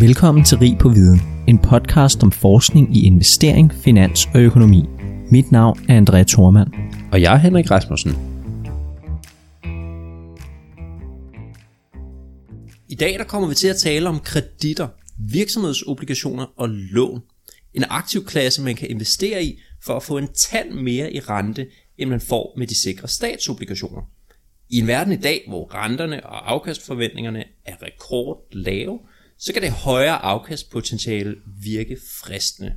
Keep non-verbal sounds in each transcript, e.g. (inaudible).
Velkommen til Rig på Viden, en podcast om forskning i investering, finans og økonomi. Mit navn er André Thormand. Og jeg er Henrik Rasmussen. I dag der kommer vi til at tale om kreditter, virksomhedsobligationer og lån. En aktiv klasse, man kan investere i for at få en tand mere i rente, end man får med de sikre statsobligationer. I en verden i dag, hvor renterne og afkastforventningerne er rekordlave, så kan det højere afkastpotentiale virke fristende.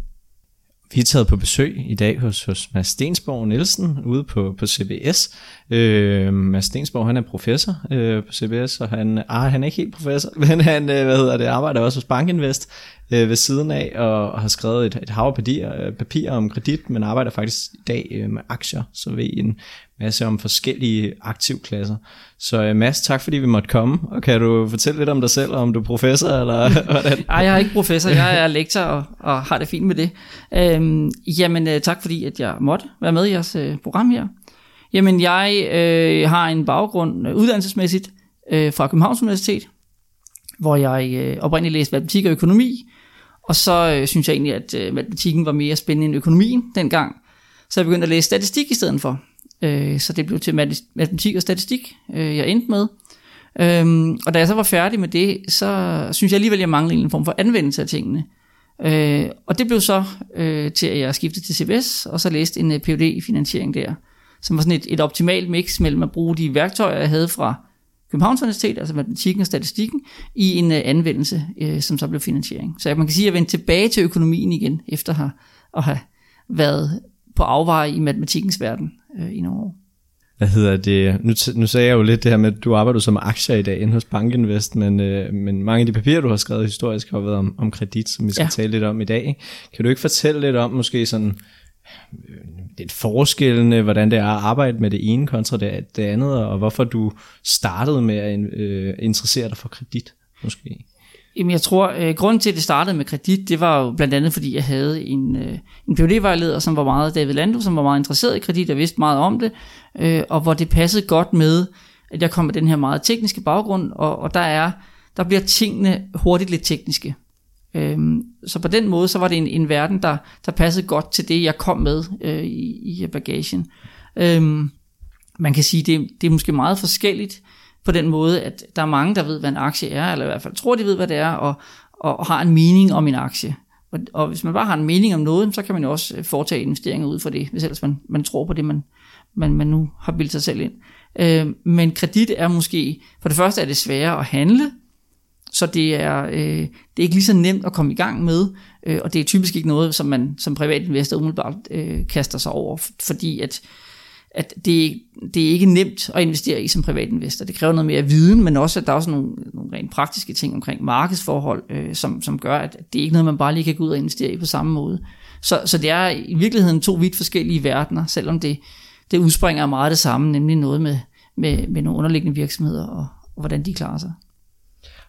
Vi er taget på besøg i dag hos, hos Mads Stensborg Nielsen ude på, på CBS. Øh, Mads Stensborg han er professor øh, på CBS, og han, ah, han er ikke helt professor, (laughs) men han øh, hvad hedder det, arbejder også hos Bankinvest øh, ved siden af, og, og har skrevet et, et hav af papir, øh, papir om kredit, men arbejder faktisk i dag øh, med aktier, så ved en masse om forskellige aktivklasser. Så øh, Mads, tak fordi vi måtte komme, og kan du fortælle lidt om dig selv, om du er professor, eller (laughs) hvordan? Nej, jeg er ikke professor, jeg er lektor og, og har det fint med det. Øhm, jamen, øh, tak fordi at jeg måtte være med i jeres øh, program her. Jamen, jeg øh, har en baggrund øh, uddannelsesmæssigt øh, fra Københavns Universitet, hvor jeg øh, oprindeligt læste matematik og økonomi, og så øh, synes jeg egentlig, at øh, matematikken var mere spændende end økonomien dengang. Så jeg begyndte at læse statistik i stedet for. Øh, så det blev til matematik og statistik, øh, jeg endte med. Øhm, og da jeg så var færdig med det, så synes jeg alligevel, jeg manglede en form for anvendelse af tingene. Øh, og det blev så øh, til, at jeg skiftede til CBS, og så læste en øh, PhD i finansiering der, som var sådan et, et optimalt mix mellem at bruge de værktøjer, jeg havde fra Københavns Universitet, altså matematikken og statistikken, i en øh, anvendelse, øh, som så blev finansiering. Så man kan sige, at jeg vendte tilbage til økonomien igen, efter at have været på afveje i matematikkens verden uh, i nogle år. Hvad hedder det? Nu, nu sagde jeg jo lidt det her med, at du arbejder som aktier i dag inde hos Bankinvest, men, øh, men mange af de papirer, du har skrevet historisk, har været om, om kredit, som vi skal ja. tale lidt om i dag. Kan du ikke fortælle lidt om måske sådan lidt forskellene, hvordan det er at arbejde med det ene kontra det, det andet, og hvorfor du startede med at øh, interessere dig for kredit, måske? Jamen jeg tror, øh, grunden til, at det startede med kredit, det var jo blandt andet, fordi jeg havde en, øh, en phd vejleder som var meget David Lando, som var meget interesseret i kredit og vidste meget om det, øh, og hvor det passede godt med, at jeg kom med den her meget tekniske baggrund, og, og der er der bliver tingene hurtigt lidt tekniske. Øhm, så på den måde, så var det en, en verden, der, der passede godt til det, jeg kom med øh, i, i bagagen. Øhm, man kan sige, det, det er måske meget forskelligt på den måde, at der er mange, der ved, hvad en aktie er, eller i hvert fald tror, de ved, hvad det er, og, og, har en mening om en aktie. Og, og hvis man bare har en mening om noget, så kan man jo også øh, foretage investeringer ud fra det, hvis ellers man, man tror på det, man, man, man nu har bildt sig selv ind. Øh, men kredit er måske, for det første er det sværere at handle, så det er, øh, det er ikke lige så nemt at komme i gang med, øh, og det er typisk ikke noget, som man som privatinvestor umiddelbart øh, kaster sig over, fordi at, at det, det er ikke nemt at investere i som privatinvestor. Det kræver noget mere viden, men også, at der er også nogle, nogle rent praktiske ting omkring markedsforhold, øh, som, som gør, at det er ikke noget, man bare lige kan gå ud og investere i på samme måde. Så, så det er i virkeligheden to vidt forskellige verdener, selvom det, det udspringer af meget det samme, nemlig noget med, med, med nogle underliggende virksomheder og, og hvordan de klarer sig.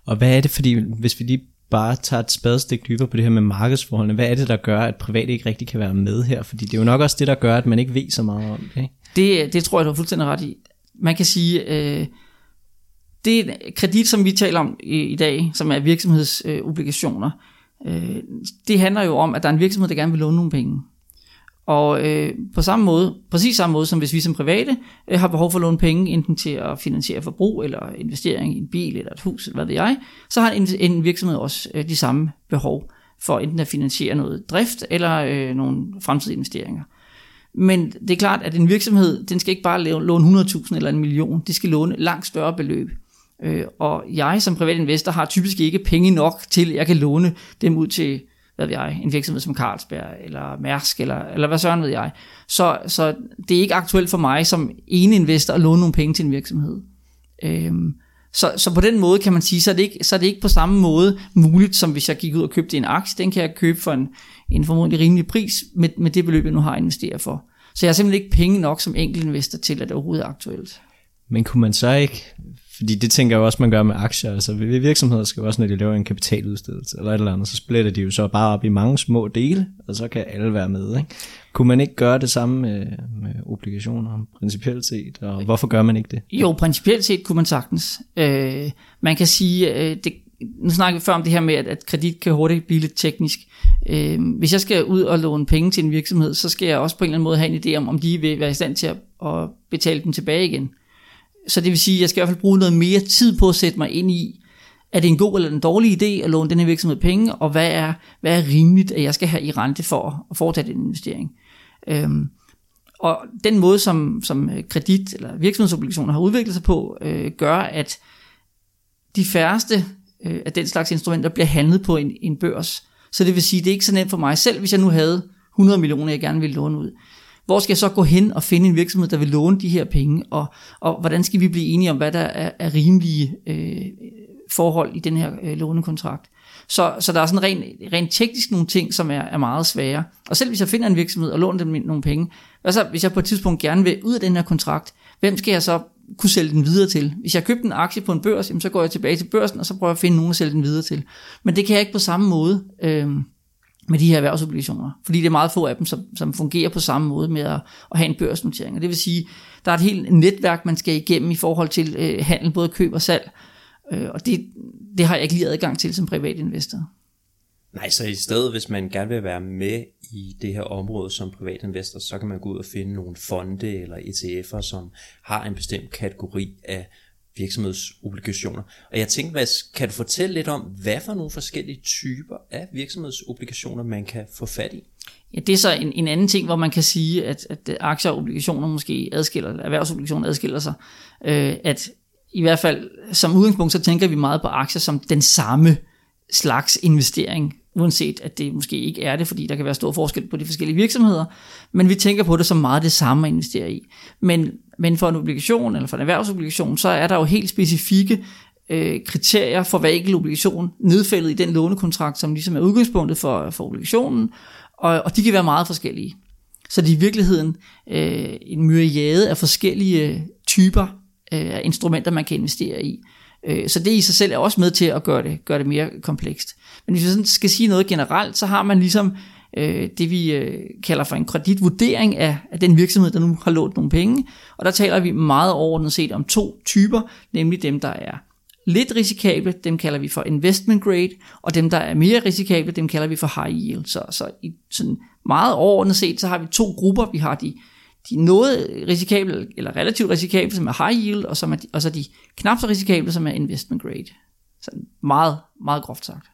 Og hvad er det, fordi hvis vi lige bare tager et spadestik dybere på det her med markedsforholdene, hvad er det, der gør, at private ikke rigtig kan være med her? Fordi det er jo nok også det, der gør, at man ikke ved så meget om det. Det, det tror jeg, du har fuldstændig ret i. Man kan sige, øh, det kredit, som vi taler om i, i dag, som er virksomhedsobligationer, øh, det handler jo om, at der er en virksomhed, der gerne vil låne nogle penge. Og øh, på samme måde, præcis samme måde som hvis vi som private øh, har behov for at låne penge, enten til at finansiere forbrug, eller investering i en bil, eller et hus, eller hvad ved jeg, så har en, en virksomhed også øh, de samme behov for enten at finansiere noget drift, eller øh, nogle fremtidige investeringer. Men det er klart, at en virksomhed, den skal ikke bare låne 100.000 eller en million, de skal låne langt større beløb. Øh, og jeg som privat investor har typisk ikke penge nok til, at jeg kan låne dem ud til hvad ved jeg, en virksomhed som Carlsberg, eller Mærsk, eller, eller hvad søren ved jeg. Så, så det er ikke aktuelt for mig som ene investor at låne nogle penge til en virksomhed. Øhm, så, så på den måde kan man sige, så er, det ikke, så er det ikke på samme måde muligt, som hvis jeg gik ud og købte en aktie. Den kan jeg købe for en, en formodentlig rimelig pris med, med det beløb, jeg nu har investeret for. Så jeg har simpelthen ikke penge nok som enkelt investor til, at det overhovedet er aktuelt. Men kunne man så ikke, fordi det tænker jeg også, man gør med aktier, altså virksomheder skal jo også, når de laver en kapitaludstedelse eller et eller andet, så splitter de jo så bare op i mange små dele, og så kan alle være med. Ikke? Kunne man ikke gøre det samme med, med obligationer, principielt set, og hvorfor gør man ikke det? Jo, principielt set kunne man sagtens. Øh, man kan sige, øh, det, nu snakker vi før om det her med, at, at kredit kan hurtigt blive lidt teknisk. Øh, hvis jeg skal ud og låne penge til en virksomhed, så skal jeg også på en eller anden måde have en idé om, om de vil være i stand til at, at betale dem tilbage igen. Så det vil sige, at jeg skal i hvert fald bruge noget mere tid på at sætte mig ind i, er det en god eller en dårlig idé at låne den her virksomhed penge, og hvad er, hvad er rimeligt, at jeg skal have i rente for at foretage den investering. Øhm, og den måde, som, som øh, kredit eller virksomhedsobligationer har udviklet sig på, øh, gør, at de færreste øh, at den slags instrumenter bliver handlet på en, en børs. Så det vil sige, det er ikke så nemt for mig selv, hvis jeg nu havde 100 millioner, jeg gerne ville låne ud. Hvor skal jeg så gå hen og finde en virksomhed, der vil låne de her penge, og, og hvordan skal vi blive enige om, hvad der er, er rimelige øh, forhold i den her øh, lånekontrakt. Så, så der er sådan rent, rent teknisk nogle ting, som er, er meget svære. Og selv hvis jeg finder en virksomhed og låner dem nogle penge, hvad så hvis jeg på et tidspunkt gerne vil ud af den her kontrakt, hvem skal jeg så kunne sælge den videre til? Hvis jeg købte en aktie på en børs, jamen, så går jeg tilbage til børsen, og så prøver jeg at finde nogen at sælge den videre til. Men det kan jeg ikke på samme måde øh, med de her erhvervsobligationer, fordi det er meget få af dem, som, som fungerer på samme måde med at, at have en børsnotering. Og det vil sige, der er et helt netværk, man skal igennem i forhold til øh, handel, både køb og salg, Øh, og det, det har jeg ikke lige adgang til som privat investor. Nej, så i stedet, hvis man gerne vil være med i det her område som privatinvestor, så kan man gå ud og finde nogle fonde eller ETF'er, som har en bestemt kategori af virksomhedsobligationer. Og jeg tænkte, Mads, kan du fortælle lidt om, hvad for nogle forskellige typer af virksomhedsobligationer, man kan få fat i? Ja, det er så en, en anden ting, hvor man kan sige, at, at aktier og obligationer måske adskiller, erhvervsobligationer adskiller sig. Øh, at i hvert fald som udgangspunkt, så tænker vi meget på aktier som den samme slags investering, uanset at det måske ikke er det, fordi der kan være stor forskel på de forskellige virksomheder, men vi tænker på det som meget det samme at investere i. Men, men for en obligation, eller for en erhvervsobligation, så er der jo helt specifikke øh, kriterier for hver enkelt obligation nedfældet i den lånekontrakt, som ligesom er udgangspunktet for, for obligationen, og, og de kan være meget forskellige. Så det er i virkeligheden øh, en myriade af forskellige typer øh, instrumenter, man kan investere i. Øh, så det i sig selv er også med til at gøre det, gøre det mere komplekst. Men hvis vi sådan skal sige noget generelt, så har man ligesom øh, det, vi øh, kalder for en kreditvurdering af, af den virksomhed, der nu har lånt nogle penge. Og der taler vi meget overordnet set om to typer, nemlig dem, der er lidt risikable, dem kalder vi for investment grade, og dem, der er mere risikable, dem kalder vi for high yield. Så, så i sådan meget overordnet set, så har vi to grupper. Vi har de de noget risikable, eller relativt risikable, som er high yield, og, som er de, og så de knap så risikable, som er investment grade. Så meget, meget groft sagt.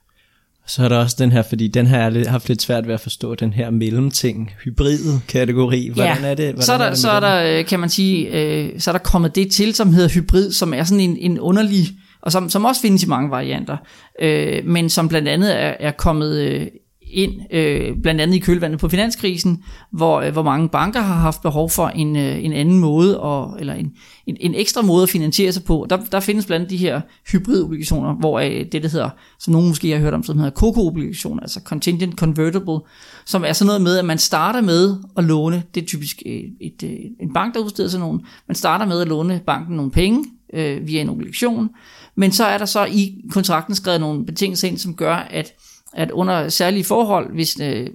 Så er der også den her, fordi den her har haft lidt svært ved at forstå, den her mellemting, hybride kategori. Hvordan ja, er det? Hvordan så er der, er det så er der, kan man sige, øh, så er der kommet det til, som hedder hybrid, som er sådan en, en underlig, og som, som også findes i mange varianter, øh, men som blandt andet er, er kommet øh, ind, øh, blandt andet i kølvandet på finanskrisen, hvor, øh, hvor mange banker har haft behov for en, øh, en anden måde, og, eller en, en, en ekstra måde at finansiere sig på. Der, der findes blandt de her hybridobligationer, hvor øh, det, der hedder, som nogen måske har hørt om, som hedder COCO-obligationer, altså Contingent Convertible, som er sådan noget med, at man starter med at låne, det er typisk øh, et, et, et, en bank, der udsteder sådan nogen, man starter med at låne banken nogle penge øh, via en obligation, men så er der så i kontrakten skrevet nogle betingelser ind, som gør, at at under særlige forhold, hvis øh,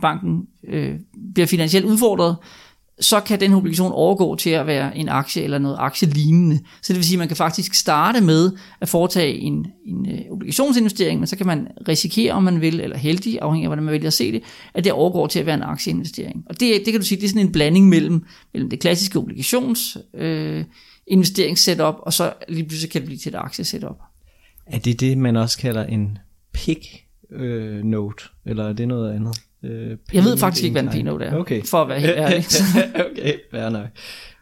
banken øh, bliver finansielt udfordret, så kan den obligation overgå til at være en aktie eller noget aktielignende. Så det vil sige, at man kan faktisk starte med at foretage en, en øh, obligationsinvestering, men så kan man risikere, om man vil, eller heldig, afhængig af hvordan man vælger at se det, at det overgår til at være en aktieinvestering. Og det, det kan du sige, det er sådan en blanding mellem, mellem det klassiske obligations øh, investeringssetup, og så lige pludselig kan det blive til et aktiesetup. Er det det, man også kalder en PIK øh, note, eller er det noget andet? Øh, jeg ved faktisk ikke, hvad en p-note er, okay. for at være helt ærlig. (laughs) okay, fair nok.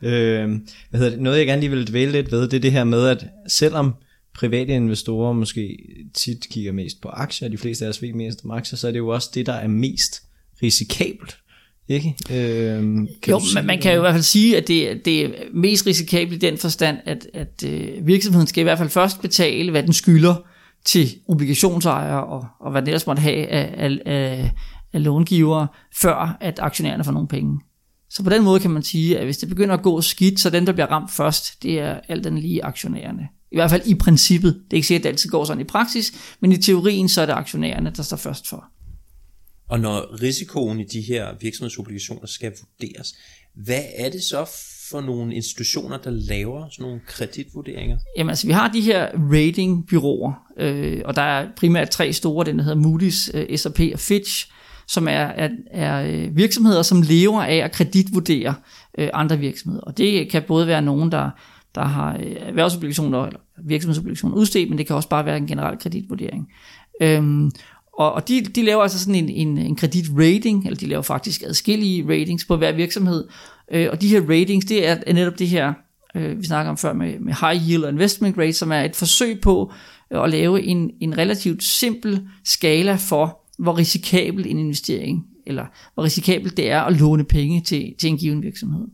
Øh, hvad hedder det? Noget, jeg gerne lige vil dvæle lidt ved, det er det her med, at selvom private investorer måske tit kigger mest på aktier, de fleste af os ved mest om aktier, så er det jo også det, der er mest risikabelt. Ikke? Øhm, kan jo, man, man kan jo i hvert fald sige, at det, det er mest risikabelt i den forstand, at, at øh, virksomheden skal i hvert fald først betale, hvad den skylder, til obligationsejere og, og hvad det ellers måtte have af, af, af, af långivere, før at aktionærerne får nogle penge. Så på den måde kan man sige, at hvis det begynder at gå skidt, så den, der bliver ramt først, det er alt den lige aktionærerne. I hvert fald i princippet. Det er ikke sikkert, at det altid går sådan i praksis, men i teorien, så er det aktionærerne, der står først for. Og når risikoen i de her virksomhedsobligationer skal vurderes, hvad er det så for nogle institutioner, der laver sådan nogle kreditvurderinger? Jamen altså, vi har de her ratingbyråer, øh, og der er primært tre store, den der hedder Moody's, øh, S&P og Fitch, som er, er, er øh, virksomheder, som lever af at kreditvurdere øh, andre virksomheder. Og det kan både være nogen, der, der har øh, erhvervsobligationer eller virksomhedsobligationer udstedt, men det kan også bare være en generel kreditvurdering. Øhm, og, og de, de laver altså sådan en, en, en kreditrating, eller de laver faktisk adskillige ratings på hver virksomhed. Øh, og de her ratings, det er, er netop det her, øh, vi snakker om før med, med high yield og investment grade, som er et forsøg på øh, at lave en, en relativt simpel skala for, hvor risikabel en investering, eller hvor risikabelt det er at låne penge til, til en given virksomhed.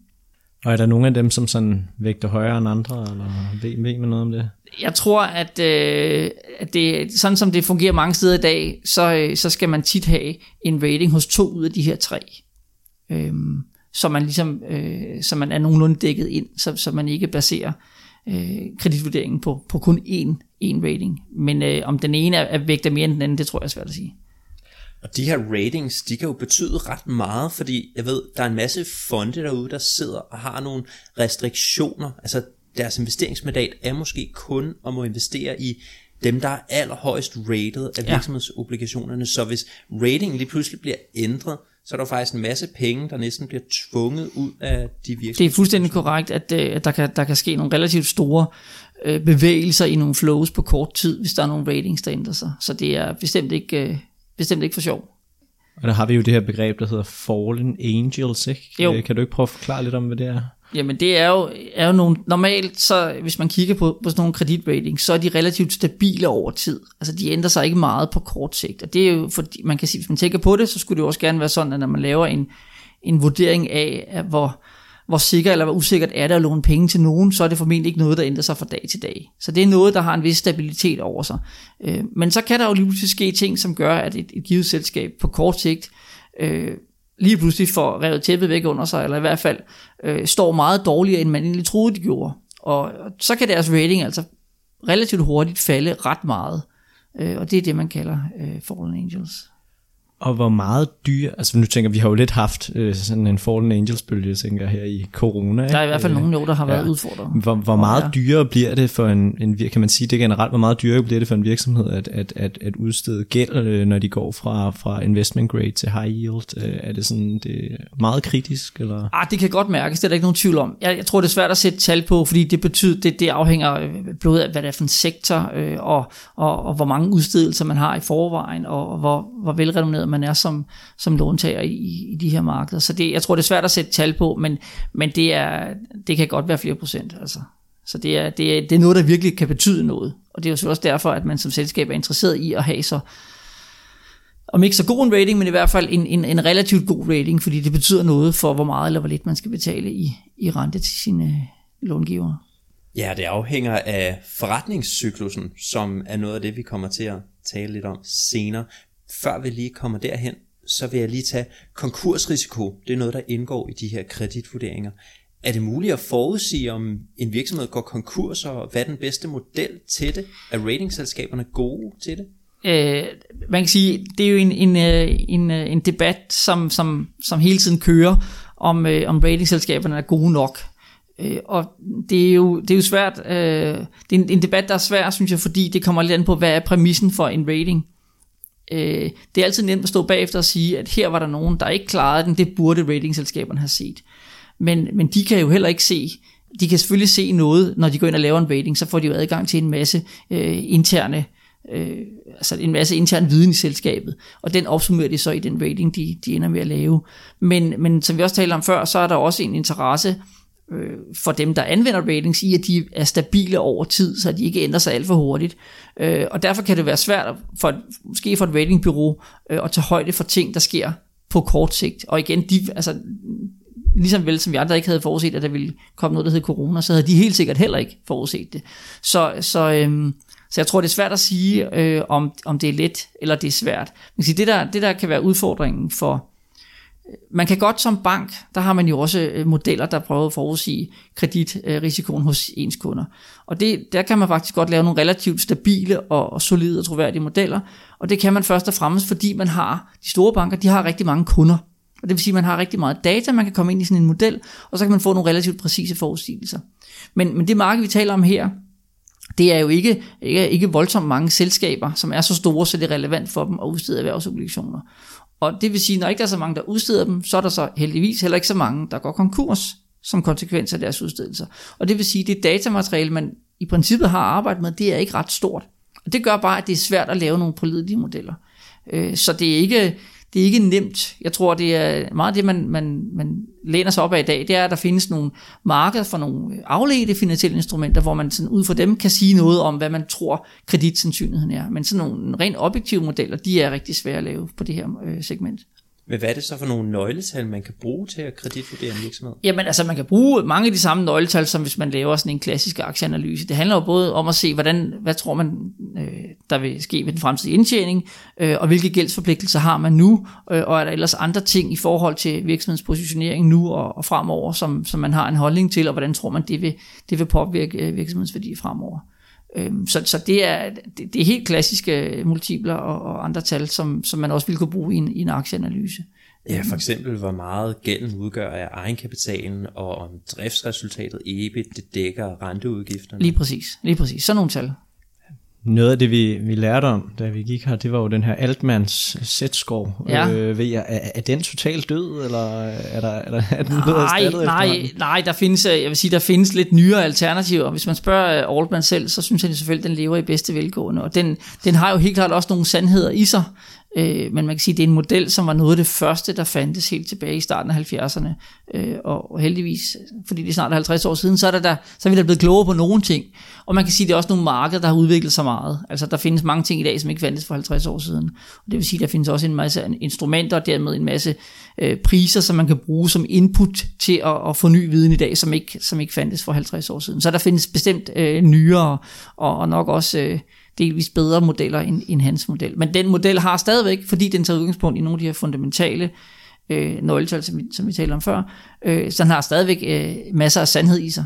Og er der nogle af dem, som sådan vægter højere end andre, eller ved, ved man noget om det? Jeg tror, at, øh, at det, sådan som det fungerer mange steder i dag, så, øh, så skal man tit have en rating hos to ud af de her tre. Øhm, så man ligesom, øh, så man er nogenlunde dækket ind, så, så man ikke baserer øh, kreditvurderingen på, på kun én, én rating. Men øh, om den ene er, er vægter mere end den anden, det tror jeg er svært at sige. Og de her ratings, de kan jo betyde ret meget, fordi jeg ved, der er en masse fonde derude, der sidder og har nogle restriktioner. Altså deres investeringsmandat er måske kun at må investere i dem, der er allerhøjst rated af virksomhedsobligationerne. Så hvis ratingen lige pludselig bliver ændret, så er der faktisk en masse penge, der næsten bliver tvunget ud af de virksomheder. Det er fuldstændig korrekt, at, øh, at der, kan, der kan ske nogle relativt store øh, bevægelser i nogle flows på kort tid, hvis der er nogle ratings, der ændrer sig. Så det er bestemt ikke, øh, bestemt ikke for sjov. Og der har vi jo det her begreb, der hedder fallen angels, ikke? Jo. Øh, Kan du ikke prøve at forklare lidt om, hvad det er? Jamen det er jo, er jo nogle, normalt så hvis man kigger på, på sådan nogle kreditrating, så er de relativt stabile over tid. Altså de ændrer sig ikke meget på kort sigt. Og det er jo fordi, man kan sige, hvis man tænker på det, så skulle det jo også gerne være sådan, at når man laver en, en vurdering af, at hvor, hvor sikker eller hvor usikkert er det at låne penge til nogen, så er det formentlig ikke noget, der ændrer sig fra dag til dag. Så det er noget, der har en vis stabilitet over sig. Øh, Men så kan der jo lige pludselig ske ting, som gør, at et, et givet selskab på kort sigt øh, lige pludselig får revet tæppet væk under sig, eller i hvert fald øh, står meget dårligere, end man egentlig troede, de gjorde. Og, og så kan deres rating altså relativt hurtigt falde ret meget. Øh, og det er det, man kalder øh, Fallen Angels. Og hvor meget dyr, altså nu tænker vi har jo lidt haft øh, sådan en Fallen Angels bølge, tænker her i corona. Der er i hvert fald Øh, nogle jo, der har været ja. udfordret. Hvor, hvor meget er- dyrere bliver det for en, en kan man sige det generelt, hvor meget dyrere bliver det for en virksomhed at, at, at, at udstede gæld, øh, når de går fra, fra investment grade til high yield? Øh, Er det sådan det er meget kritisk? Eller? Ah, det kan godt mærkes, det er der ikke nogen tvivl om. Jeg, jeg tror, det er svært at sætte tal på, fordi det betyder, det, det afhænger øh, både af, hvad det er for en sektor, øh, og, og, og hvor mange udstedelser man har i forvejen, og, og hvor, hvor velrenommeret man er som, som låntager i, i de her markeder. Så det, jeg tror, det er svært at sætte tal på, men, men det, er, det kan godt være flere procent. Altså. Så det er, det, er, det er noget, der virkelig kan betyde noget. Og det er jo også derfor, at man som selskab er interesseret i at have så om ikke så god en rating, men i hvert fald en, en, en relativt god rating, fordi det betyder noget for, hvor meget eller hvor lidt man skal betale i, i rente til sine øh, långivere. Ja, det afhænger af forretningscyklusen, som er noget af det, vi kommer til at tale lidt om senere. Før vi lige kommer derhen, så vil jeg lige tage konkursrisiko. Det er noget, der indgår i de her kreditvurderinger. Er det muligt at forudsige, om en virksomhed går konkurs, og hvad er den bedste model til det? Er ratingselskaberne gode til det? Øh, man kan sige, det er jo en, en, øh, en, øh, en debat, som, som, som hele tiden kører, om, øh, om ratingselskaberne er gode nok. Øh, og det er jo, det er jo svært, øh, det er en, en debat, der er svær, synes jeg, fordi det kommer lidt an på, hvad er præmissen for en rating. Øh, det er altid nemt at stå bagefter og sige, at her var der nogen, der ikke klarede den, det burde ratingselskaberne have set. Men, men de kan jo heller ikke se, de kan selvfølgelig se noget, når de går ind og laver en rating, så får de jo adgang til en masse øh, interne øh, altså en masse intern viden i selskabet, og den opsummerer de så i den rating, de, de ender med at lave. Men, men som vi også talte om før, så er der også en interesse øh, for dem, der anvender ratings, i at de er stabile over tid, så de ikke ændrer sig alt for hurtigt. Øh, og derfor kan det være svært, for, måske for et ratingbureau, øh, at tage højde for ting, der sker på kort sigt. Og igen, de, altså, ligesom vel som vi andre ikke havde forudset, at der ville komme noget, der hed corona, så havde de helt sikkert heller ikke forudset det. Så, så, øhm, så jeg tror, det er svært at sige, øh, om, om det er let eller det er svært. Man kan sige, det, der, det der kan være udfordringen for... Man kan godt som bank, der har man jo også øh, modeller, der prøver at forudsige kreditrisikoen hos ens kunder. Og det, der kan man faktisk godt lave nogle relativt stabile og, og solide og troværdige modeller. Og det kan man først og fremmest, fordi man har, de store banker, de har rigtig mange kunder. Og det vil sige, at man har rigtig meget data, man kan komme ind i sådan en model, og så kan man få nogle relativt præcise forudsigelser. Men, men det marked, vi taler om her, det er jo ikke, ikke, ikke voldsomt mange selskaber, som er så store, så det er relevant for dem at udstede erhvervsobligationer. Og det vil sige, når ikke der er så mange, der udsteder dem, så er der så heldigvis heller ikke så mange, der går konkurs som konsekvens af deres udstedelser. Og det vil sige, at det datamateriale, man i princippet har arbejdet med, det er ikke ret stort. Og det gør bare, at det er svært at lave nogle pålidelige modeller. Øh, så det er ikke, det er ikke nemt. Jeg tror, det er meget det, man, man, man læner sig op af i dag, det er, at der findes nogle markeder for nogle afledte finansielle instrumenter, hvor man sådan ud fra dem kan sige noget om, hvad man tror kreditsandsynligheden er. Men sådan nogle rent objektive modeller, de er rigtig svære at lave på det her øh, segment. Men hvad er det så for nogle nøgletal, man kan bruge til at kreditvurdere en virksomhed? Jamen altså, man kan bruge mange af de samme nøgletal, som hvis man laver sådan en klassisk aktieanalyse. Det handler jo både om at se, hvordan, hvad tror man, øh, der vil ske med den fremtidige indtjening, øh, og hvilke gældsforpligtelser har man nu, øh, og er der ellers andre ting i forhold til virksomhedens positionering nu og, og fremover, som, som man har en holdning til, og hvordan tror man, det vil, det vil påvirke øh, virksomhedens værdi fremover. Øhm, så, så det er, det, det er helt klassiske multipler og, og andre tal, som, som man også vil kunne bruge i en, i en aktieanalyse. Ja, for eksempel hvor meget gælden udgør af egenkapitalen, og om driftsresultatet EBIT, det dækker renteudgifterne. Lige præcis, lige præcis. Sådan nogle tal. Noget af det, vi, vi lærte om, da vi gik her, det var jo den her Altmans sætskov. Ja. Øh, ved jeg, er, er den totalt død, eller er, der, er, der, er den blevet Nej, erstattet nej, nej, der findes, øh, jeg vil sige, der findes lidt nyere alternativer. Hvis man spørger øh, Altman selv, så synes jeg selvfølgelig, at den lever i bedste velgående. Og den, den har jo helt klart også nogle sandheder i sig. Øh, men man kan sige, at det er en model, som var noget af det første, der fandtes helt tilbage i starten af 70'erne. Øh, og, heldigvis, fordi det er snart 50 år siden, så er, der der, så er vi da blevet klogere på nogle ting. Og man kan sige, at det er også nogle markeder, der har udviklet sig meget. Altså der findes mange ting i dag, som ikke fandtes for 50 år siden. Og det vil sige, at der findes også en masse instrumenter, og dermed en masse øh, priser, som man kan bruge som input til at, at få ny viden i dag, som ikke, som ikke fandtes for 50 år siden. Så der findes bestemt øh, nyere, og, og nok også... Øh, delvis bedre modeller end, end hans model. Men den model har stadigvæk, fordi den tager udgangspunkt i nogle af de her fundamentale øh, nøgletal, som vi, som vi talte om før, øh, så den har stadigvæk øh, masser af sandhed i sig.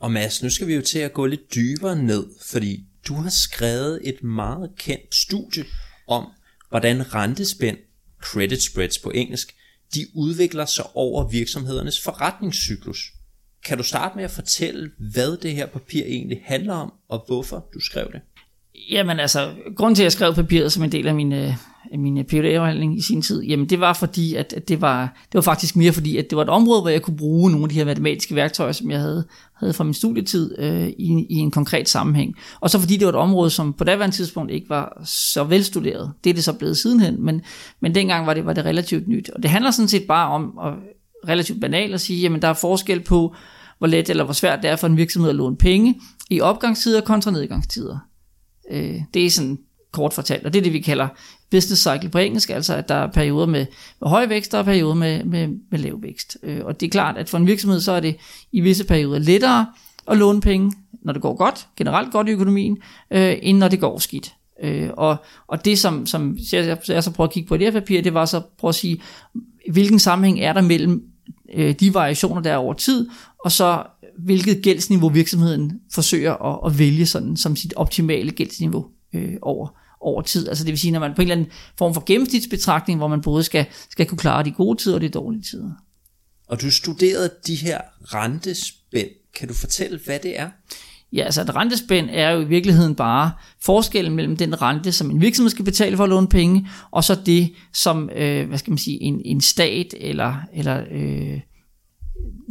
Og Mads, nu skal vi jo til at gå lidt dybere ned, fordi du har skrevet et meget kendt studie om, hvordan rentespænd, credit spreads på engelsk, de udvikler sig over virksomhedernes forretningscyklus. Kan du starte med at fortælle, hvad det her papir egentlig handler om, og hvorfor du skrev det? Jamen altså, grunden til, at jeg skrev papiret som en del af min, øh, min øh, phd afhandling i sin tid, jamen det var fordi, at, at det, var, det var faktisk mere fordi, at det var et område, hvor jeg kunne bruge nogle af de her matematiske værktøjer, som jeg havde, havde fra min studietid øh, i, i en konkret sammenhæng. Og så fordi det var et område, som på daværende tidspunkt ikke var så velstuderet. Det er det så blevet sidenhen, men, men dengang var det, var det relativt nyt. Og det handler sådan set bare om at relativt banalt at sige, jamen der er forskel på, hvor let eller hvor svært det er for en virksomhed at låne penge i opgangstider kontra nedgangstider. Øh, det er sådan kort fortalt, og det er det, vi kalder business cycle på engelsk, altså at der er perioder med, med høj vækst og perioder med, med, med lav vækst. Øh, og det er klart, at for en virksomhed, så er det i visse perioder lettere at låne penge, når det går godt, generelt godt i økonomien, øh, end når det går skidt. Øh, og, og det, som, som jeg, jeg så prøver at kigge på i det her papir, det var så prøve at sige, hvilken sammenhæng er der mellem øh, de variationer, der er over tid, og så hvilket gældsniveau virksomheden forsøger at, at vælge sådan, som sit optimale gældsniveau øh, over, over tid. Altså det vil sige, når man på en eller anden form for gennemsnitsbetragtning, hvor man både skal, skal kunne klare de gode tider og de dårlige tider. Og du studerede de her rentespænd. Kan du fortælle, hvad det er? Ja, altså et rentespænd er jo i virkeligheden bare forskellen mellem den rente, som en virksomhed skal betale for at låne penge, og så det, som øh, hvad skal man sige, en, en stat eller, eller øh,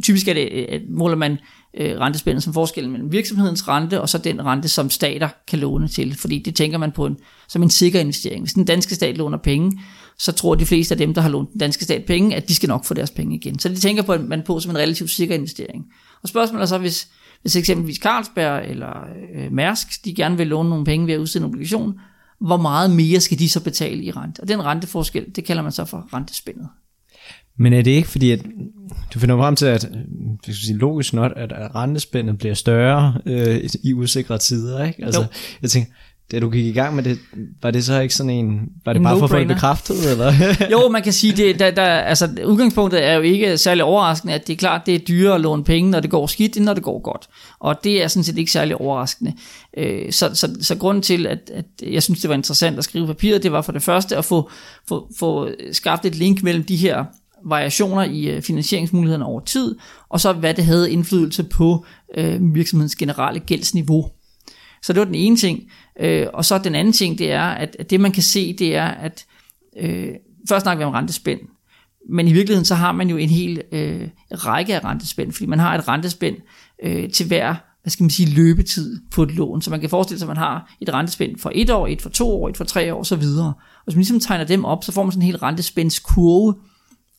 typisk er det, at måler man øh, rentespændet som forskellen mellem virksomhedens rente og så den rente, som stater kan låne til. Fordi det tænker man på en, som en sikker investering. Hvis den danske stat låner penge, så tror de fleste af dem, der har lånt den danske stat penge, at de skal nok få deres penge igen. Så det tænker man på som en relativt sikker investering. Og spørgsmålet er så, hvis, hvis eksempelvis Carlsberg eller øh, Mærsk, de gerne vil låne nogle penge ved at udstede en obligation, hvor meget mere skal de så betale i rente? Og den renteforskel, det kalder man så for rentespændet. Men er det ikke fordi, at du finder frem til, at det skal sige, logisk nok, at rentespændet bliver større øh, i usikre tider, ikke? Altså, Jo. jeg tænker, da du gik i gang med det, var det så ikke sådan en, var det En bare for at få det bekræftet, eller? (laughs) Jo, man kan sige, det, der, der, altså, udgangspunktet er jo ikke særlig overraskende, at det er klart, det er dyrere at låne penge, når det går skidt, end når det går godt. Og det er sådan set ikke særlig overraskende. Øh, så, så, så grunden til, at, at jeg synes, det var interessant at skrive papiret, det var for det første at få, få, få skabt et link mellem de her variationer i øh, finansieringsmulighederne over tid, og så hvad det havde indflydelse på øh, virksomhedens generelle gældsniveau. Så det var den ene ting. Øh, og så den anden ting, det er, at, at det man kan se, det er, at øh, først snakker vi om rentespænd, men i virkeligheden så har man jo en hel øh, række af rentespænd, fordi man har et rentespænd øh, til hver hvad skal man sige, løbetid på et lån. Så man kan forestille sig, at man har et rentespænd for et år, et for to år, et for tre år osv. Og hvis man ligesom tegner dem op, så får man sådan en hel rentespændskurve,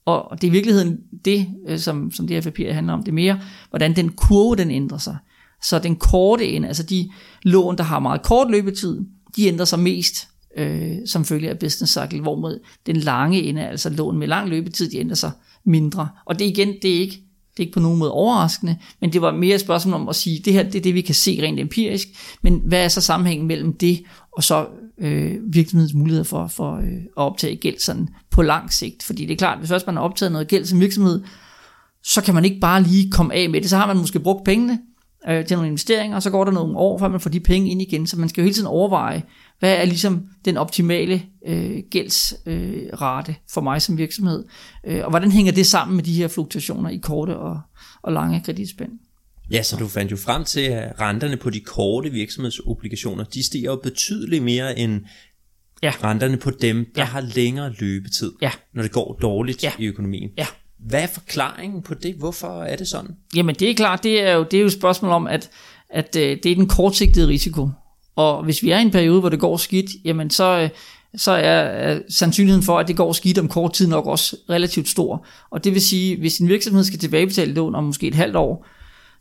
og og det er i virkeligheden det, øh, som, som det her papir handler om. Det er mere, hvordan den kurve den ændrer sig. Så den korte ende, altså de lån, der har meget kort løbetid, de ændrer sig mest øh, som følge af business cycle, hvorimod den lange ende, altså lån med lang løbetid, de ændrer sig mindre. Og det igen, det er ikke, det er ikke på nogen måde overraskende, men det var mere et spørgsmål om at sige, det her det er det, vi kan se rent empirisk, men hvad er så sammenhængen mellem det og så øh, virksomhedens muligheder for, for øh, at optage gæld sådan på lang sigt? Fordi det er klart, hvis først man har optaget noget gæld som virksomhed, så kan man ikke bare lige komme af med det. Så har man måske brugt pengene øh, til nogle investeringer, og så går der nogle år, før man får de penge ind igen. Så man skal jo hele tiden overveje, hvad er ligesom den optimale øh, gældsrate øh, for mig som virksomhed, øh, og hvordan hænger det sammen med de her fluktuationer i korte og, og lange kreditspænd? Ja, så du fandt jo frem til, at renterne på de korte virksomhedsobligationer, de stiger jo betydeligt mere end Ja. renterne på dem, der Ja. har længere løbetid, Ja. når det går dårligt Ja. i økonomien. Ja. Hvad er forklaringen på det? Hvorfor er det sådan? Jamen det er klart, det er jo, det er jo et spørgsmål om, at, at øh, det er den kortsigtede risiko. Og hvis vi er i en periode, hvor det går skidt, jamen så, øh, så er, sandsynligheden for, at det går skidt om kort tid nok også relativt stor. Og det vil sige, hvis en virksomhed skal tilbagebetale lån om måske et halvt år,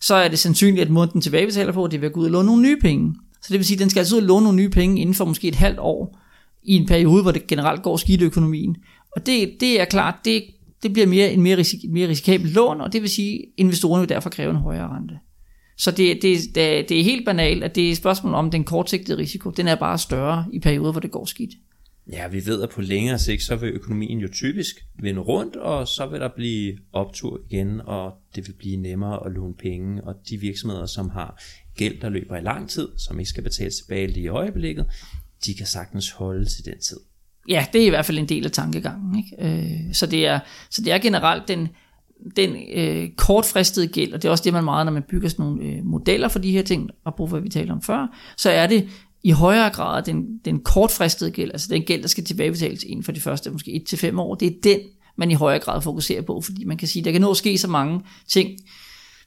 så er det sandsynligt, at måden den tilbagebetaler på, det er ved at gå ud og låne nogle nye penge. Så det vil sige, at den skal altså ud og låne nogle nye penge inden for måske et halvt år, i en periode, hvor det generelt går skidt i økonomien. Og det, det er klart, det, det bliver mere, en mere, risik, mere risikabel lån, og det vil sige, at investorerne vil derfor kræve en højere rente. Så det, det, det, det er helt banalt, at det er et spørgsmål om den kortsigtede risiko. Den er bare større i perioder, hvor det går skidt. Ja, vi ved, at på længere sigt, så vil økonomien jo typisk vende rundt, og så vil der blive optur igen, og det vil blive nemmere at låne penge, og de virksomheder, som har gæld, der løber i lang tid, som ikke skal betales tilbage lige i øjeblikket, de kan sagtens holde til den tid. Ja, det er i hvert fald en del af tankegangen. Ikke? Øh, så, det er, så det er generelt den, den øh, kortfristede gæld, og det er også det, man meget, når man bygger sådan nogle øh, modeller for de her ting, og brug for, hvad vi talte om før, så er det i højere grad den, den kortfristede gæld, altså den gæld, der skal tilbagebetales inden for de første måske 1-5 år, det er den, man i højere grad fokuserer på, fordi man kan sige, der kan nå at ske så mange ting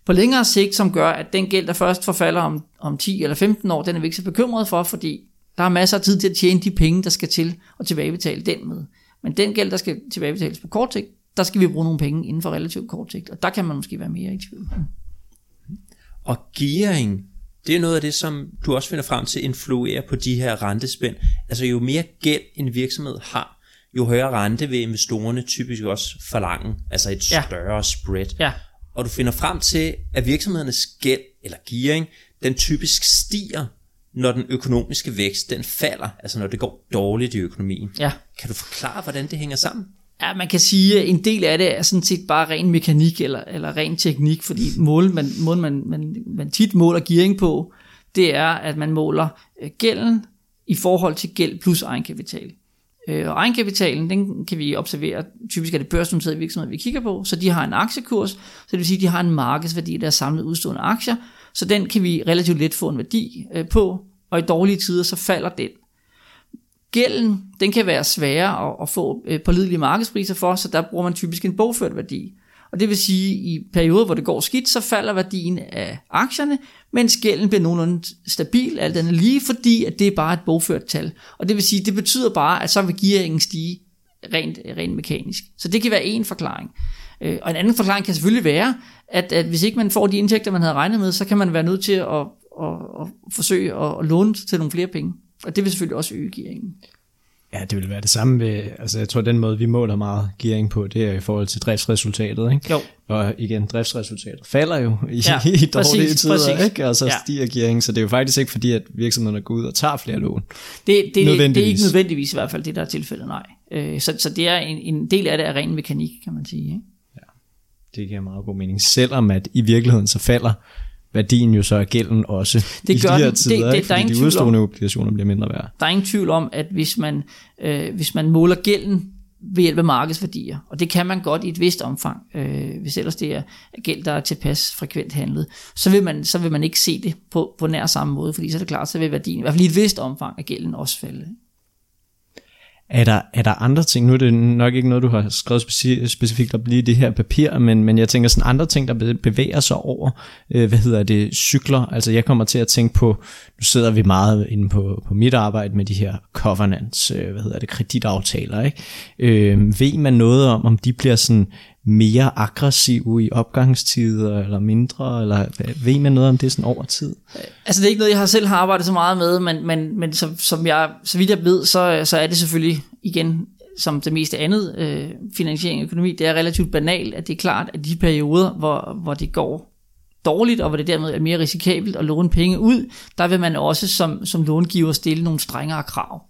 på længere sigt, som gør, at den gæld, der først forfalder om, om 10 eller 15 år, den er vi ikke så bekymret for, fordi der er masser af tid til at tjene de penge, der skal til at tilbagebetale den med. Men den gæld, der skal tilbagebetales på kort sigt, der skal vi bruge nogle penge inden for relativt kort sigt, og der kan man måske være mere i tvivl. Og gearing, det er noget af det, som du også finder frem til influerer på de her rentespænd. Altså jo mere gæld en virksomhed har, jo højere rente vil investorerne typisk også forlange, altså et Ja. større spread. Ja, Og du finder frem til, at virksomhedernes gæld eller gearing, den typisk stiger, når den økonomiske vækst den falder, altså når det går dårligt i økonomien. ja. Kan du forklare, hvordan det hænger sammen? Ja, man kan sige, at en del af det er sådan set bare ren mekanik eller, eller ren teknik, fordi mål, man, måden man, man, man tit måler gearing på, det er, at man måler øh, gælden i forhold til gæld plus egenkapital. Øh, Og egenkapitalen, den kan vi observere, typisk er det børsnoterede virksomheder, vi kigger på, så de har en aktiekurs, så det vil sige, at de har en markedsværdi af deres samlede udstående aktier, så den kan vi relativt let få en værdi øh, på, og i dårlige tider, så falder den. Gælden, den kan være sværere at, at få øh, pålidelige markedspriser for, så der bruger man typisk en bogført værdi. Og det vil sige, at i perioder, hvor det går skidt, så falder værdien af aktierne, mens gælden bliver nogenlunde stabil, alt andet lige, fordi at det er bare et bogført tal. Og det vil sige, det betyder bare, at så vil gearingen stige rent, rent mekanisk. Så det kan være en forklaring. Øh, Og en anden forklaring kan selvfølgelig være, at, at hvis ikke man får de indtægter, man havde regnet med, så kan man være nødt til at, at, at forsøge at, at låne til nogle flere penge. Og det vil selvfølgelig også øge gearingen. Ja, det vil være det samme ved, altså jeg tror, den måde, vi måler meget gearing på, det er i forhold til driftsresultatet, ikke? Jo. Og igen, driftsresultatet falder jo i, Ja, (laughs) i dårlige præcis, tider, præcis. ikke? Og så Ja. stiger gearing, så det er jo faktisk ikke fordi, at virksomhederne går ud og tager flere lån. Det, det, det er ikke Nødvendigvis. nødvendigvis i hvert fald det, der er tilfældet, nej. Øh, så, så det er en, en del af det er ren mekanik, kan man sige. Ikke? Det giver meget god mening, selvom at i virkeligheden så falder værdien jo så af gælden også Det i gør de her den. Det- tider, det- ikke? der er ingen de udstående obligationer bliver mindre værd. Der er ingen tvivl om, at hvis man, øh, hvis man måler gælden ved hjælp af markedsværdier, og det kan man godt i et vist omfang, øh, hvis ellers det er gæld, der er tilpas frekvent handlet, så vil man, så vil man ikke se det på, på nær samme måde, fordi så er det klart, så vil værdien, i hvert fald i et vist omfang, af gælden også falde. Er der, er der andre ting, nu er det nok ikke noget, du har skrevet speci- specifikt op lige i det her papir, men, men jeg tænker sådan andre ting, der bevæger sig over, øh, hvad hedder det, cykler. Altså jeg kommer til at tænke på, nu sidder vi meget inde på, på mit arbejde med de her covenants, øh, hvad hedder det, kreditaftaler, ikke? Øh, ved man noget om, om de bliver sådan mere aggressive i opgangstider, eller mindre, eller ved man noget om det sådan over tid? Altså det er ikke noget, jeg har selv har arbejdet så meget med, men, men, men som, som jeg, så vidt jeg ved, så, så er det selvfølgelig igen som det meste andet øh, finansiering og økonomi, det er relativt banalt, at det er klart, at de perioder, hvor, hvor det går dårligt, og hvor det dermed er mere risikabelt at låne penge ud, der vil man også som, som långiver stille nogle strengere krav.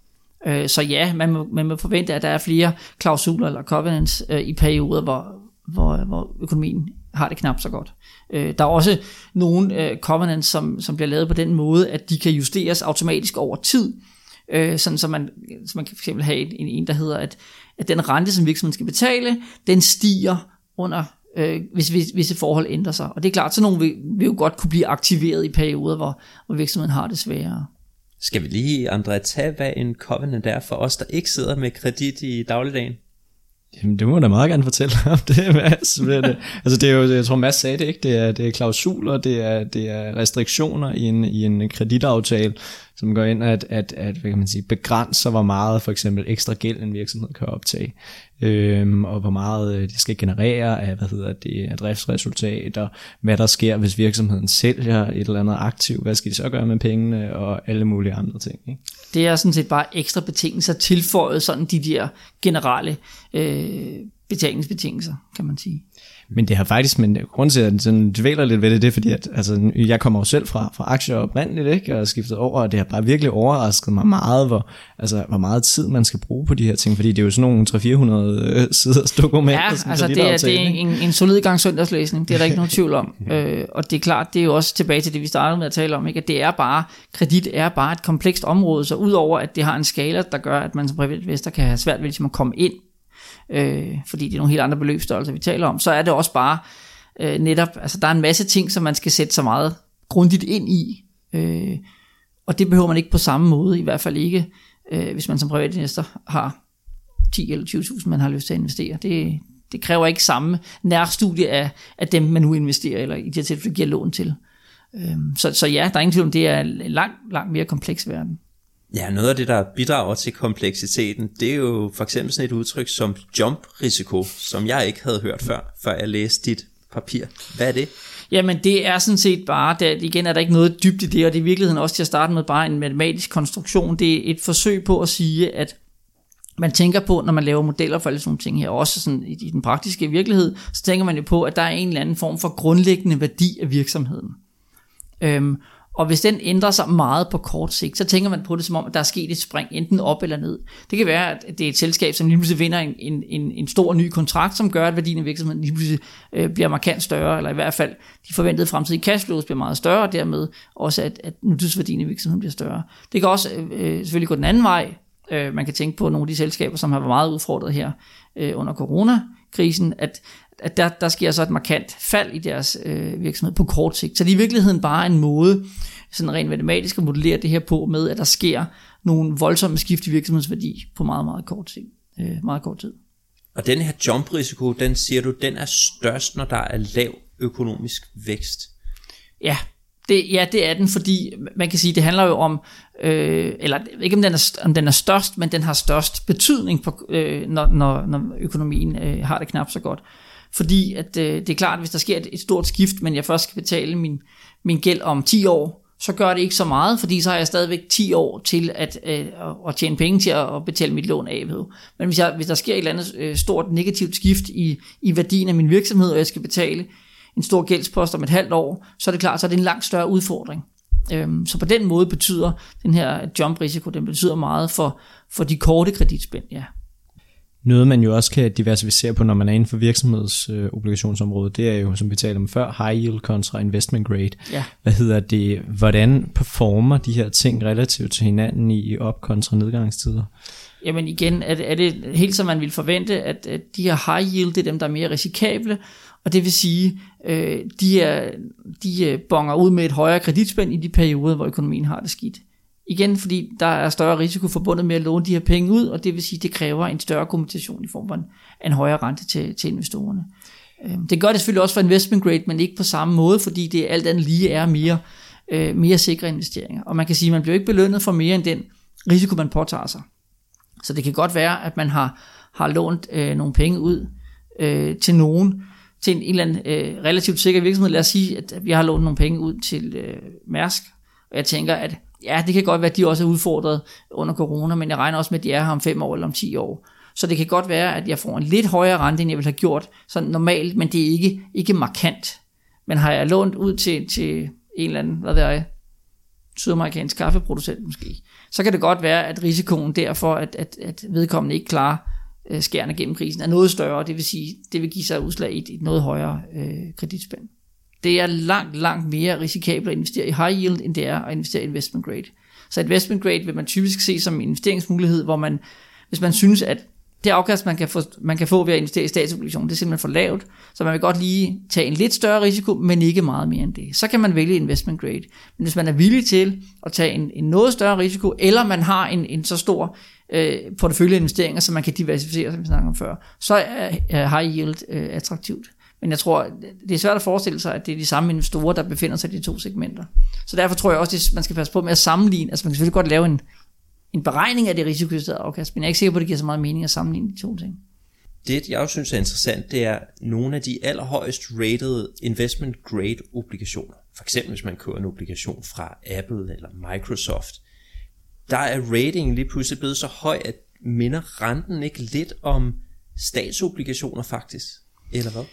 Øh, så ja, man må, man må forvente, at der er flere klausuler eller covenants øh, i perioder, hvor, hvor, hvor økonomien har det knap så godt. Øh, der er også nogle øh, covenants, som, som bliver lavet på den måde, at de kan justeres automatisk over tid, øh, sådan så man, så man kan fx have en, en, der hedder, at, at den rente, som virksomheden skal betale, den stiger under øh, hvis, hvis visse forhold ændrer sig. Og det er klart, så nogle vil, vil jo godt kunne blive aktiveret i perioder, hvor, hvor virksomheden har det sværere. Skal vi lige, André, tage, hvad en covenant er for os, der ikke sidder med kredit i dagligdagen? Jamen, det må jeg da meget gerne fortælle om (laughs) det, Mads. Hvad det? altså, det er jo, jeg tror, Mads sagde det, ikke? Det er, det er klausuler, det er, det er restriktioner i en, i en kreditaftale, som går ind at, at, at hvad kan man sige, begrænser, hvor meget for eksempel ekstra gæld en virksomhed kan optage, øhm, og hvor meget øh, det skal generere af, hvad hedder det, af driftsresultater, hvad der sker, hvis virksomheden sælger et eller andet aktiv, hvad skal de så gøre med pengene, og alle mulige andre ting, ikke? Det er sådan set bare ekstra betingelser tilføjet sådan de der generelle øh, betalingsbetingelser, kan man sige. Men det har faktisk, men grund til, at jeg sådan dvæler lidt ved det, det er fordi, at altså, jeg kommer jo selv fra, fra aktier oprindeligt, ikke? og skiftet over, og det har bare virkelig overrasket mig meget, hvor, altså, hvor meget tid man skal bruge på de her ting, fordi det er jo sådan nogle 300-400 siders dokumenter. Ja, sådan altså det er, det er en, en solid gang søndagslæsning, det er der ikke nogen tvivl om. (laughs) Øh, og det er klart, det er jo også tilbage til det, vi startede med at tale om, ikke? at det er bare, kredit er bare et komplekst område, så udover at det har en skala, der gør, at man som privatinvestor kan have svært ved ligesom at komme ind, øh, fordi det er nogle helt andre beløbsstørrelser, vi taler om, så er det også bare øh, netop, altså der er en masse ting, som man skal sætte så meget grundigt ind i, øh, og det behøver man ikke på samme måde, i hvert fald ikke, øh, hvis man som privatinvestor har 10 eller 20.000, man har lyst til at investere. Det, det kræver ikke samme nærstudie af, af dem, man nu investerer, eller i det her tilfælde giver lån til. Øh, så, så ja, der er ingen tvivl om, det er en langt, langt mere kompleks verden. Ja, noget af det, der bidrager til kompleksiteten, det er jo for eksempel sådan et udtryk som jump-risiko, som jeg ikke havde hørt før, før jeg læste dit papir. Hvad er det? Jamen det er sådan set bare, der, igen er der ikke noget dybt i det, og det er i virkeligheden også til at starte med bare en matematisk konstruktion. Det er et forsøg på at sige, at man tænker på, når man laver modeller for alle sådan nogle ting her, også sådan i, i den praktiske virkelighed, så tænker man jo på, at der er en eller anden form for grundlæggende værdi af virksomheden. Øhm, og hvis den ændrer sig meget på kort sigt, så tænker man på det som om, at der er sket et spring, enten op eller ned. Det kan være, at det er et selskab, som lige pludselig vinder en, en, en, en stor ny kontrakt, som gør, at værdien af virksomheden lige pludselig øh, bliver markant større, eller i hvert fald de forventede fremtidige cashflows bliver meget større, og dermed også, at, at nutidsværdien af virksomheden bliver større. Det kan også øh, øh selvfølgelig gå den anden vej. Øh, man kan tænke på nogle af de selskaber, som har været meget udfordret her øh, under coronakrisen, at at der, der sker så et markant fald i deres øh, virksomhed på kort sigt. Så det er i virkeligheden bare en måde, sådan rent matematisk at modellere det her på, med at der sker nogle voldsomme skift i virksomhedsværdi på meget, meget kort, sigt, øh, meget kort tid. Og den her jump-risiko, den siger du, den er størst, når der er lav økonomisk vækst. Ja, det, ja, det er den, fordi man kan sige, det handler jo om, øh, eller ikke om den, er, om den er størst, men den har størst betydning, på, øh, når, når, når økonomien øh, har det knap så godt. Fordi at, øh, det er klart, at hvis der sker et, et stort skift, men jeg først skal betale min, min gæld om 10 år, så gør det ikke så meget, fordi så har jeg stadigvæk 10 år til at, øh, at tjene penge til at, at betale mit lån af. Ved. Men hvis, jeg, hvis der sker et eller andet øh, stort negativt skift i, i værdien af min virksomhed, og jeg skal betale en stor gældspost om et halvt år, så er det klart, så er det en langt større udfordring. Øhm, så på den måde betyder den her jump-risiko, den betyder meget for, for de korte kreditspænd, ja. Noget man jo også kan diversificere på, når man er inden for virksomhedsobligationsområdet, det er jo, som vi talte om før, high yield kontra investment grade. Ja. Hvad hedder det? Hvordan performer de her ting relativt til hinanden i op- kontra nedgangstider? Jamen igen, er det, er det helt som man ville forvente, at, at de her high yield, det er dem, der er mere risikable, og det vil sige, øh, de, er, de øh, bonger ud med et højere kreditspænd i de perioder, hvor økonomien har det skidt. Igen, fordi der er større risiko forbundet med at låne de her penge ud, og det vil sige, det kræver en større kompensation i form af en, en højere rente til, til investorerne. Øhm, det gør det selvfølgelig også for investment grade, men ikke på samme måde, fordi det alt andet lige er mere, øh, mere sikre investeringer. Og man kan sige, at man bliver ikke belønnet for mere end den risiko, man påtager sig. Så det kan godt være, at man har, har lånt øh, nogle penge ud øh, til nogen, til en, en eller anden øh, relativt sikker virksomhed. Lad os sige, at vi har lånt nogle penge ud til øh, Mærsk, og jeg tænker, at ja, det kan godt være, at de også er udfordret under corona, men jeg regner også med, at de er her om 5 år eller om 10 år. Så det kan godt være, at jeg får en lidt højere rente, end jeg ville have gjort sådan normalt, men det er ikke, ikke markant. Men har jeg lånt ud til, til en eller anden, hvad ved jeg, sydamerikansk kaffeproducent måske, så kan det godt være, at risikoen derfor, at, at, at vedkommende ikke klarer øh, gennem krisen, er noget større, det vil sige, det vil give sig udslag i et, et noget højere øh, kreditspænd. Det er langt, langt mere risikabelt at investere i high yield, end det er at investere i investment grade. Så investment grade vil man typisk se som en investeringsmulighed, hvor man, hvis man synes, at det afkast, man kan, få, man kan få ved at investere i statsobligationer, det er simpelthen for lavt, så man vil godt lige tage en lidt større risiko, men ikke meget mere end det. Så kan man vælge investment grade. Men hvis man er villig til at tage en, en noget større risiko, eller man har en, en så stor øh, porteføljeinvesteringer, så man kan diversificere, som vi snakkede om før, så er, er high yield øh, attraktivt. Men jeg tror, det er svært at forestille sig, at det er de samme investorer, der befinder sig i de to segmenter. Så derfor tror jeg også, at man skal passe på med at sammenligne. Altså man kan selvfølgelig godt lave en, en beregning af det risikojusterede afkast, men jeg er ikke sikker på, at det giver så meget mening at sammenligne de to ting. Det, jeg også synes er interessant, det er nogle af de allerhøjest rated investment grade obligationer. For eksempel hvis man køber en obligation fra Apple eller Microsoft. Der er ratingen lige pludselig blevet så høj, at minder renten ikke lidt om statsobligationer faktisk? Eller hvad?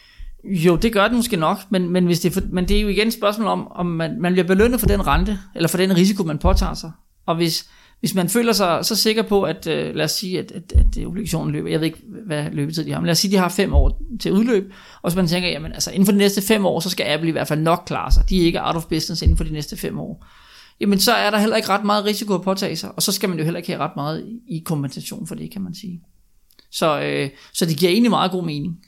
Jo, det gør den måske nok, men, men, hvis det er for, men det er jo igen et spørgsmål om, om man, man bliver belønnet for den rente, eller for den risiko, man påtager sig. Og hvis, hvis man føler sig så sikker på, at øh, lad os sige, at, at, at obligationen løber, jeg ved ikke, hvad løbetid de har, men lad os sige, at de har fem år til udløb, og så man tænker, jamen altså inden for de næste fem år, så skal Apple i hvert fald nok klare sig. De er ikke out of business inden for de næste fem år. Jamen så er der heller ikke ret meget risiko at påtage sig, og så skal man jo heller ikke have ret meget i kompensation for det, kan man sige. Så, øh, så det giver egentlig meget god mening.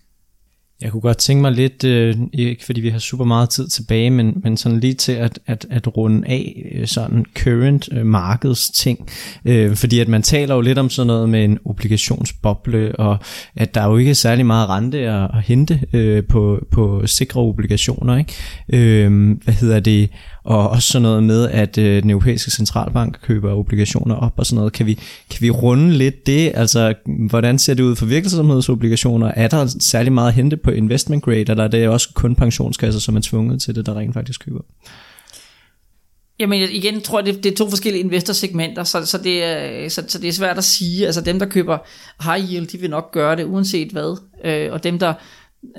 Jeg kunne godt tænke mig lidt, øh, ikke fordi vi har super meget tid tilbage, men, men sådan lige til at, at, at runde af øh, sådan current øh, markedsting. Øh, fordi at man taler jo lidt om sådan noget med en obligationsboble, og at der jo ikke er særlig meget rente at, at hente øh, på, på sikre obligationer. Ikke? Øh, hvad hedder det? Og også sådan noget med, at øh, den europæiske centralbank køber obligationer op og sådan noget. Kan vi, kan vi runde lidt det? Altså, hvordan ser det ud for virksomhedsobligationer? Er der særlig meget at hente på investment grade, eller er det også kun pensionskasser, som er tvunget til det, der rent faktisk køber? Jamen igen tror jeg, det, det er to forskellige investorsegmenter, så, så, det er, så, så det er svært at sige. Altså dem, der køber high yield, de vil nok gøre det uanset hvad. Øh, og dem, der,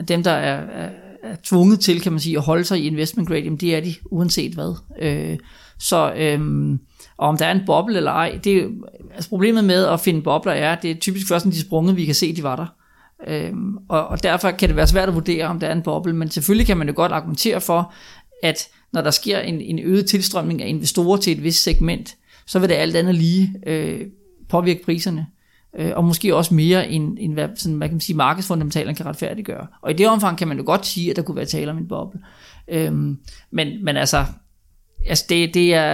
dem, der er, er er tvunget til, kan man sige, at holde sig i investment grade, jamen det er de uanset hvad. Øh, så øhm, og om der er en boble eller ej, det, altså problemet med at finde bobler er, at det er typisk først, når de er sprunget, vi kan se, at de var der. Øhm, og, og derfor kan det være svært at vurdere, om der er en boble, men selvfølgelig kan man jo godt argumentere for, at når der sker en, en øget tilstrømning af investorer til et vist segment, så vil det alt andet lige øh, påvirke priserne øh, og måske også mere end, end hvad sådan, man kan sige, markedsfundamentalerne kan retfærdiggøre. Og i det omfang kan man jo godt sige, at der kunne være tale om en boble. Øhm, men, men altså, altså det, det er,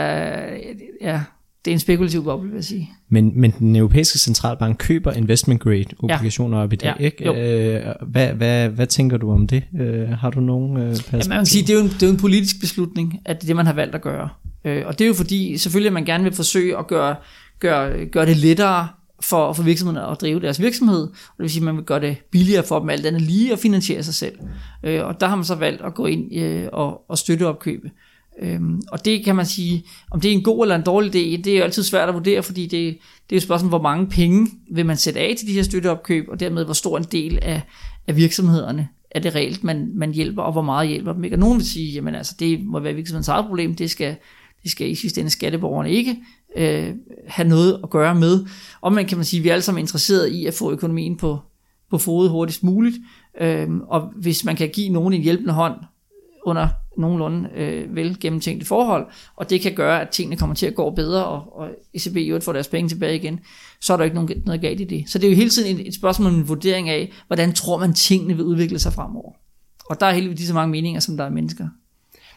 ja, det er en spekulativ boble, vil jeg sige. Men, men den europæiske centralbank køber investment grade obligationer ja. op i dag, ja. ikke? Øh, hvad, hvad, hvad tænker du om det? Øh, har du nogen øh, Ja, man kan sige, det er, jo en, det er jo en politisk beslutning, at det er det, man har valgt at gøre. Øh, og det er jo fordi, selvfølgelig at man gerne vil forsøge at gøre, gøre, gøre det lettere for, for virksomhederne at drive deres virksomhed. Og det vil sige, at man vil gøre det billigere for dem alt andet lige at finansiere sig selv. Øh, og der har man så valgt at gå ind øh, og, og støtte opkøbe Øhm, og det kan man sige, om det er en god eller en dårlig idé, det er jo altid svært at vurdere, fordi det, det er jo et spørgsmål, hvor mange penge vil man sætte af til de her støtteopkøb, og dermed hvor stor en del af, af virksomhederne er det reelt, man, man hjælper, og hvor meget hjælper dem. Ikke? Og nogen vil sige, jamen altså, det må være virksomhedens eget problem, det skal, det skal i sidste ende skatteborgerne ikke øh, have noget at gøre med. Og man kan man sige, at vi er alle sammen interesseret i at få økonomien på, på fod hurtigst muligt, øh, og hvis man kan give nogen en hjælpende hånd under nogenlunde øh, vel gennemtænkte forhold, og det kan gøre, at tingene kommer til at gå bedre, og, og ECB i øvrigt får deres penge tilbage igen, så er der ikke nogen, noget galt i det. Så det er jo hele tiden et, et spørgsmål om en vurdering af, hvordan tror man tingene vil udvikle sig fremover. Og der er heldigvis lige så mange meninger, som der er mennesker.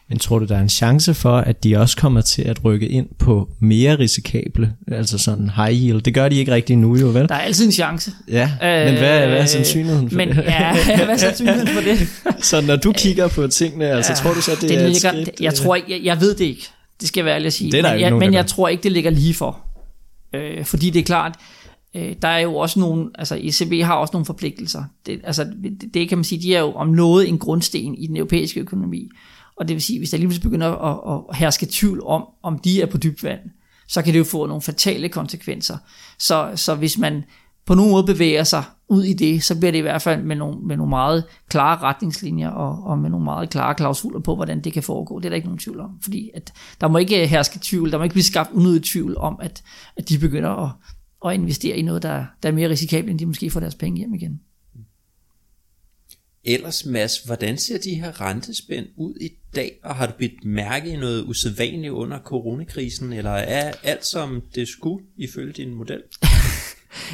Men tror du, der er en chance for, at de også kommer til at rykke ind på mere risikable, altså sådan high yield? Det gør de ikke rigtig nu jo, vel? Der er altid en chance. Ja, men hvad, hvad er sandsynligheden for men, det? Ja, (laughs) hvad er sandsynligheden for det? (laughs) så når du kigger på tingene, altså Ja, tror du så, det, det er et ligger, skridt? Jeg øh, tror ikke, jeg, jeg ved det ikke. Det skal jeg være ærlig at sige. Det er der men jeg, nogen, men jeg tror ikke, det ligger lige for. Øh, fordi det er klart, øh, der er jo også nogle, altså ECB har også nogle forpligtelser. Det, altså, det, det kan man sige, de er jo om noget en grundsten i den europæiske økonomi. Og det vil sige, hvis der lige pludselig begynder at, at herske tvivl om, om de er på dybt vand, så kan det jo få nogle fatale konsekvenser. Så, så hvis man på nogen måde bevæger sig ud i det, så bliver det i hvert fald med nogle, med nogle meget klare retningslinjer og, og med nogle meget klare klausuler på, hvordan det kan foregå. Det er der ikke nogen tvivl om, fordi at der må ikke herske tvivl, der må ikke blive skabt unødig tvivl om, at, at de begynder at, at investere i noget, der, der er mere risikabelt, end de måske får deres penge hjem igen. Ellers, Mads, hvordan ser de her rentespænd ud i dag, og har du bidt mærke i noget usædvanligt under coronakrisen, eller er alt som det skulle, ifølge din model? (laughs)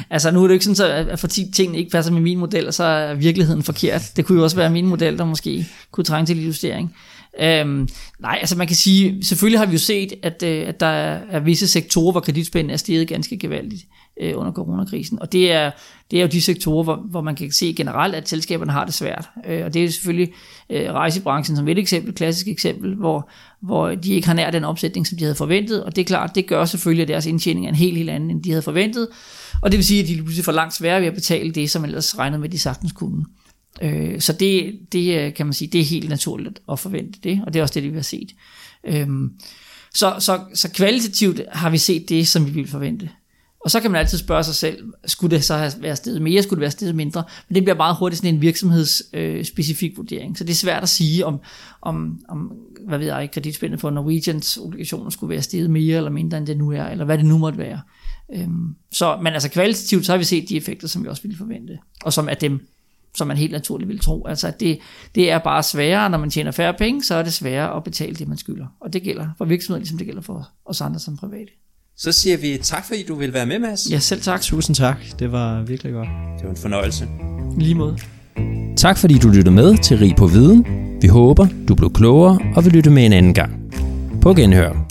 Altså nu er det jo ikke sådan, så at fordi tingene ikke passer med min model, og så er virkeligheden forkert. Det kunne jo også være min model, der måske kunne trænge til justering. Øhm, nej, altså man kan sige, selvfølgelig har vi jo set, at, øh, at der er, er visse sektorer, hvor kreditspænden er steget ganske gevaldigt øh, øh, under coronakrisen. Og det er, det er jo de sektorer, hvor, hvor man kan se generelt, at selskaberne har det svært. Øh, og det er selvfølgelig øh, rejsebranchen som et eksempel, klassisk eksempel, hvor, hvor de ikke har nær den opsætning, som de havde forventet. Og det er klart, det gør selvfølgelig, at deres indtjening er en helt, helt anden, end de havde forventet. Og det vil sige, at de pludselig får langt sværere ved at betale det, som ellers regnede med, at de sagtens kunne. Øh, så det, det øh, kan man sige, det er helt naturligt at forvente det, og det er også det, vi har set. Øh, så, så, så kvalitativt har vi set det, som vi ville forvente. Og så kan man altid spørge sig selv, skulle det så have været stedet mere, skulle det være stedet mindre? Men det bliver meget hurtigt sådan en virksomhedsspecifik øh, vurdering. Så det er svært at sige, om, om, om hvad ved jeg, kreditspændet for Norwegians obligationer skulle være steget mere eller mindre, end det nu er, eller hvad det nu måtte være. Øhm, så, men altså kvalitativt, så har vi set de effekter, som vi også ville forvente, og som er dem, som man helt naturligt vil tro. Altså at det, det er bare sværere, når man tjener færre penge, så er det sværere at betale det, man skylder. Og det gælder for virksomheder, ligesom det gælder for os andre som private. Så siger vi tak, fordi du vil være med, Mads. Ja, selv tak. Tusind tak, det var virkelig godt. Det var en fornøjelse. Lige måde. Tak fordi du lyttede med til Rig på Viden. Vi håber, du blev klogere og vil lytte med en anden gang. På genhør.